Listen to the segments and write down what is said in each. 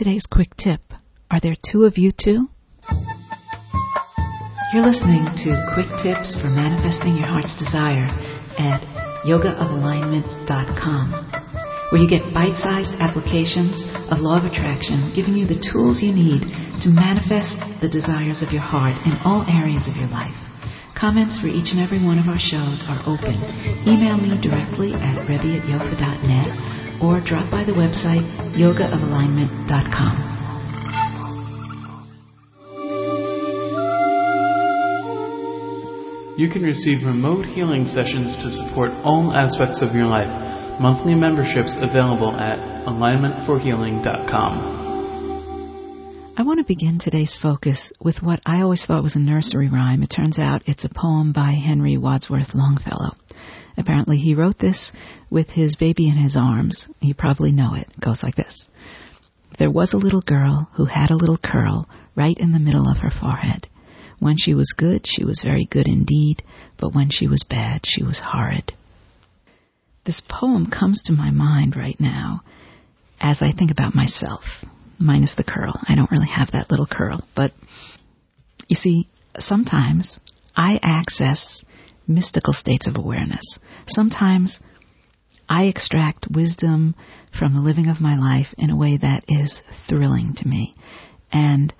today's quick tip. Are there two of you too? You're listening to Quick Tips for Manifesting Your Heart's Desire at yogaofalignment.com, where you get bite sized applications of Law of Attraction, giving you the tools you need to manifest the desires of your heart in all areas of your life. Comments for each and every one of our shows are open. Email me directly at rebbe at yofa.net or drop by the website yogaofalignment.com. You can receive remote healing sessions to support all aspects of your life. Monthly memberships available at alignmentforhealing.com. I want to begin today's focus with what I always thought was a nursery rhyme. It turns out it's a poem by Henry Wadsworth Longfellow. Apparently, he wrote this with his baby in his arms. You probably know it. It goes like this There was a little girl who had a little curl right in the middle of her forehead. When she was good, she was very good indeed, but when she was bad, she was horrid. This poem comes to my mind right now as I think about myself, minus the curl. I don't really have that little curl, but you see, sometimes I access mystical states of awareness. Sometimes I extract wisdom from the living of my life in a way that is thrilling to me. And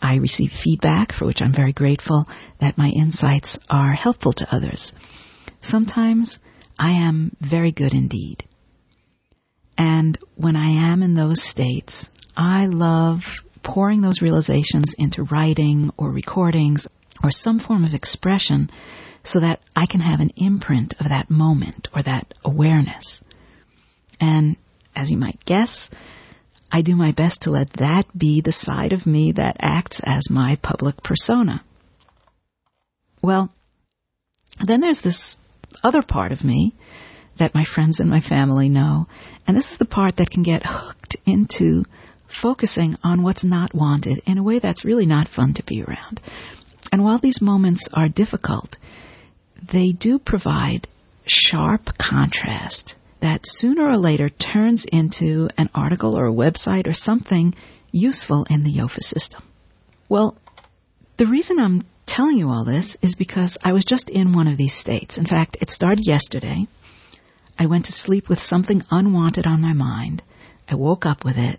I receive feedback, for which I'm very grateful, that my insights are helpful to others. Sometimes I am very good indeed. And when I am in those states, I love pouring those realizations into writing or recordings or some form of expression so that I can have an imprint of that moment or that awareness. And as you might guess, I do my best to let that be the side of me that acts as my public persona. Well, then there's this other part of me that my friends and my family know, and this is the part that can get hooked into focusing on what's not wanted in a way that's really not fun to be around. And while these moments are difficult, they do provide sharp contrast that sooner or later turns into an article or a website or something useful in the YOFA system. Well, the reason I'm telling you all this is because I was just in one of these states. In fact, it started yesterday. I went to sleep with something unwanted on my mind. I woke up with it,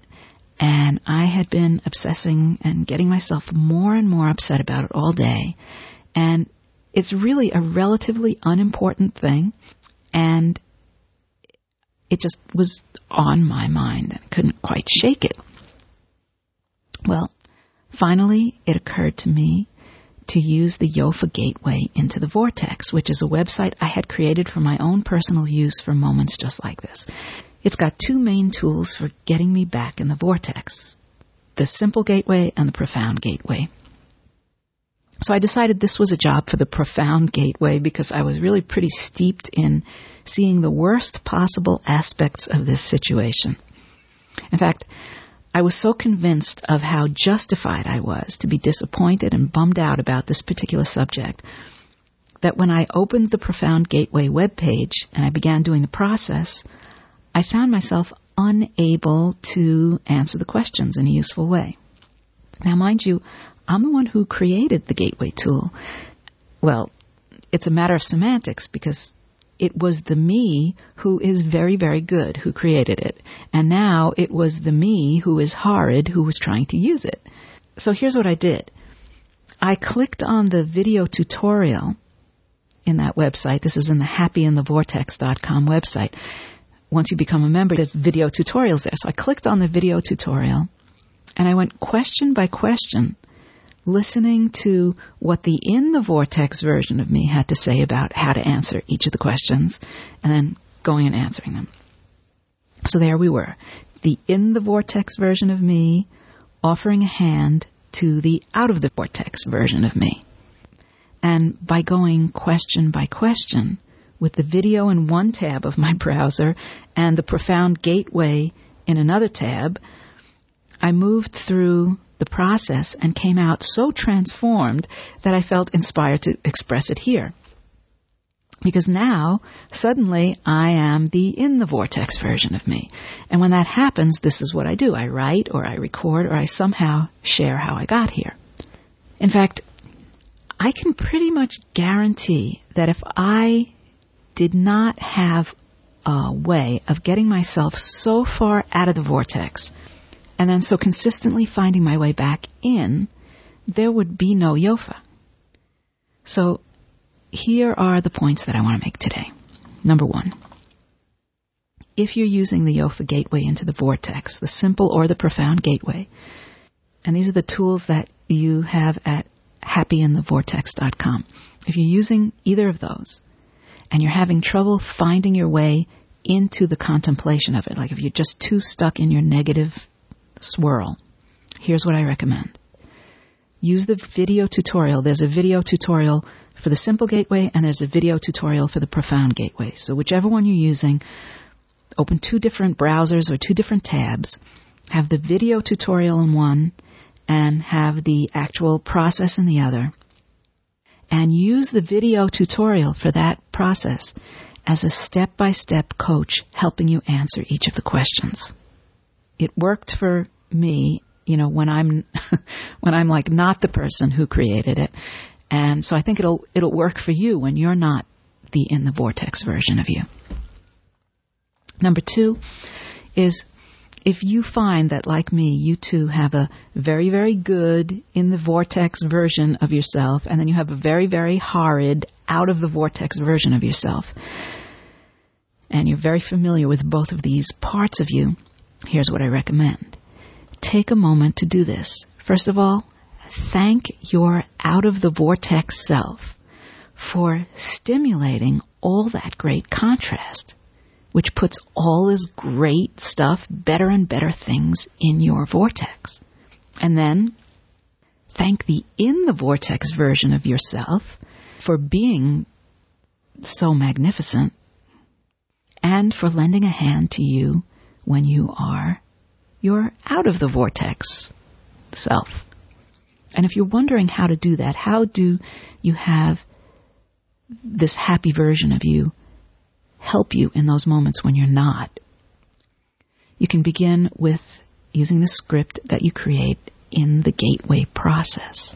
and I had been obsessing and getting myself more and more upset about it all day. And it's really a relatively unimportant thing, and it just was on my mind and couldn't quite shake it. Well, finally, it occurred to me to use the Yofa Gateway into the Vortex, which is a website I had created for my own personal use for moments just like this. It's got two main tools for getting me back in the Vortex the Simple Gateway and the Profound Gateway. So I decided this was a job for the profound gateway because I was really pretty steeped in seeing the worst possible aspects of this situation. In fact, I was so convinced of how justified I was to be disappointed and bummed out about this particular subject that when I opened the Profound Gateway webpage and I began doing the process, I found myself unable to answer the questions in a useful way. Now, mind you, I'm the one who created the gateway tool. Well, it's a matter of semantics because it was the me who is very, very good who created it. And now it was the me who is horrid who was trying to use it. So here's what I did. I clicked on the video tutorial in that website. This is in the happyinthevortex.com website. Once you become a member, there's video tutorials there. So I clicked on the video tutorial and I went question by question listening to what the in the vortex version of me had to say about how to answer each of the questions and then going and answering them. So there we were. The in the vortex version of me offering a hand to the out of the vortex version of me. And by going question by question with the video in one tab of my browser and the profound gateway in another tab, I moved through the process and came out so transformed that I felt inspired to express it here. Because now, suddenly, I am the in the vortex version of me. And when that happens, this is what I do. I write, or I record, or I somehow share how I got here. In fact, I can pretty much guarantee that if I did not have a way of getting myself so far out of the vortex and then so consistently finding my way back in, there would be no Yofa. So here are the points that I want to make today. Number one, if you're using the Yofa gateway into the vortex, the simple or the profound gateway, and these are the tools that you have at happyinthevortex.com. If you're using either of those and you're having trouble finding your way into the contemplation of it, like if you're just too stuck in your negative swirl, here's what I recommend. Use the video tutorial. There's a video tutorial for the simple gateway and there's a video tutorial for the profound gateway. So whichever one you're using, open two different browsers or two different tabs, have the video tutorial in one and have the actual process in the other, and use the video tutorial for that process as a step-by-step coach helping you answer each of the questions. It worked for me, you know, when I'm when I'm like not the person who created it. And so I think it'll it'll work for you when you're not the in the vortex version of you. Number 2 is if you find that, like me, you too have a very, very good in the vortex version of yourself, and then you have a very, very horrid out of the vortex version of yourself, and you're very familiar with both of these parts of you, here's what I recommend. Take a moment to do this. First of all, thank your out of the vortex self for stimulating all that great contrast which puts all this great stuff, better and better things in your vortex. And then thank the in the vortex version of yourself for being so magnificent and for lending a hand to you when you are your out of the vortex self. And if you're wondering how to do that, how do you have this happy version of you help you in those moments when you're not. You can begin with using the script that you create in the gateway process.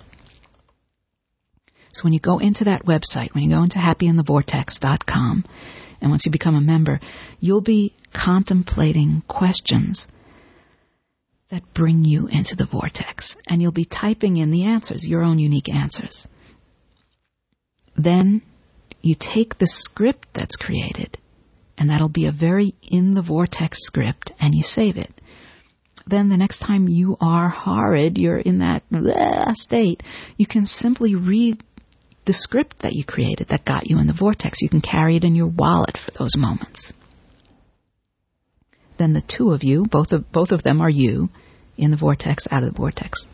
So when you go into that website, when you go into happyinthevortex.com, and once you become a member, you'll be contemplating questions that bring you into the vortex. And you'll be typing in the answers, your own unique answers. Then you take the script that's created, and that'll be a very in the vortex script, and you save it. Then the next time you are horrid, you're in that bleh, state, you can simply read the script that you created that got you in the vortex. You can carry it in your wallet for those moments. Then the two of you, both of, both of them are you, in the vortex, out of the vortex,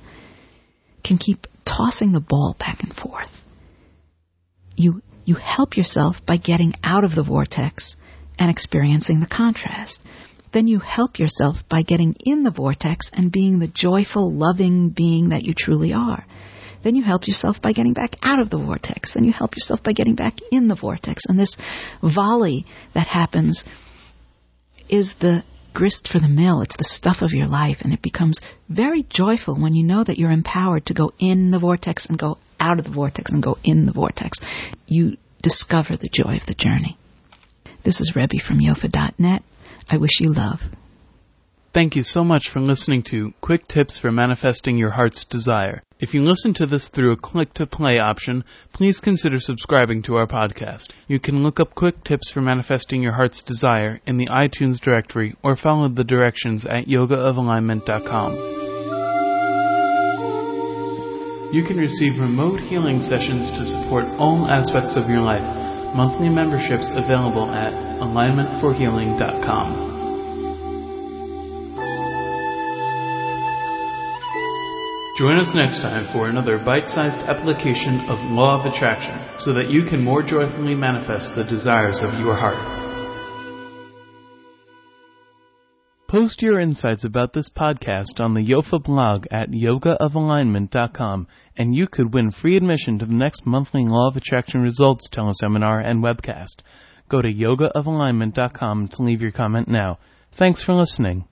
can keep tossing the ball back and forth. You you help yourself by getting out of the vortex and experiencing the contrast. Then you help yourself by getting in the vortex and being the joyful, loving being that you truly are. Then you help yourself by getting back out of the vortex. Then you help yourself by getting back in the vortex. And this volley that happens is the grist for the mill. It's the stuff of your life. And it becomes very joyful when you know that you're empowered to go in the vortex and go out of the vortex and go in the vortex. You discover the joy of the journey. This is Rebbe from Yofa.net. I wish you love. Thank you so much for listening to Quick Tips for Manifesting Your Heart's Desire. If you listen to this through a click to play option, please consider subscribing to our podcast. You can look up Quick Tips for Manifesting Your Heart's Desire in the iTunes directory or follow the directions at yogaofalignment.com. You can receive remote healing sessions to support all aspects of your life. Monthly memberships available at alignmentforhealing.com. Join us next time for another bite sized application of Law of Attraction so that you can more joyfully manifest the desires of your heart. Post your insights about this podcast on the Yofa blog at yogaofalignment.com, and you could win free admission to the next monthly Law of Attraction Results teleseminar and webcast. Go to yogaofalignment.com to leave your comment now. Thanks for listening.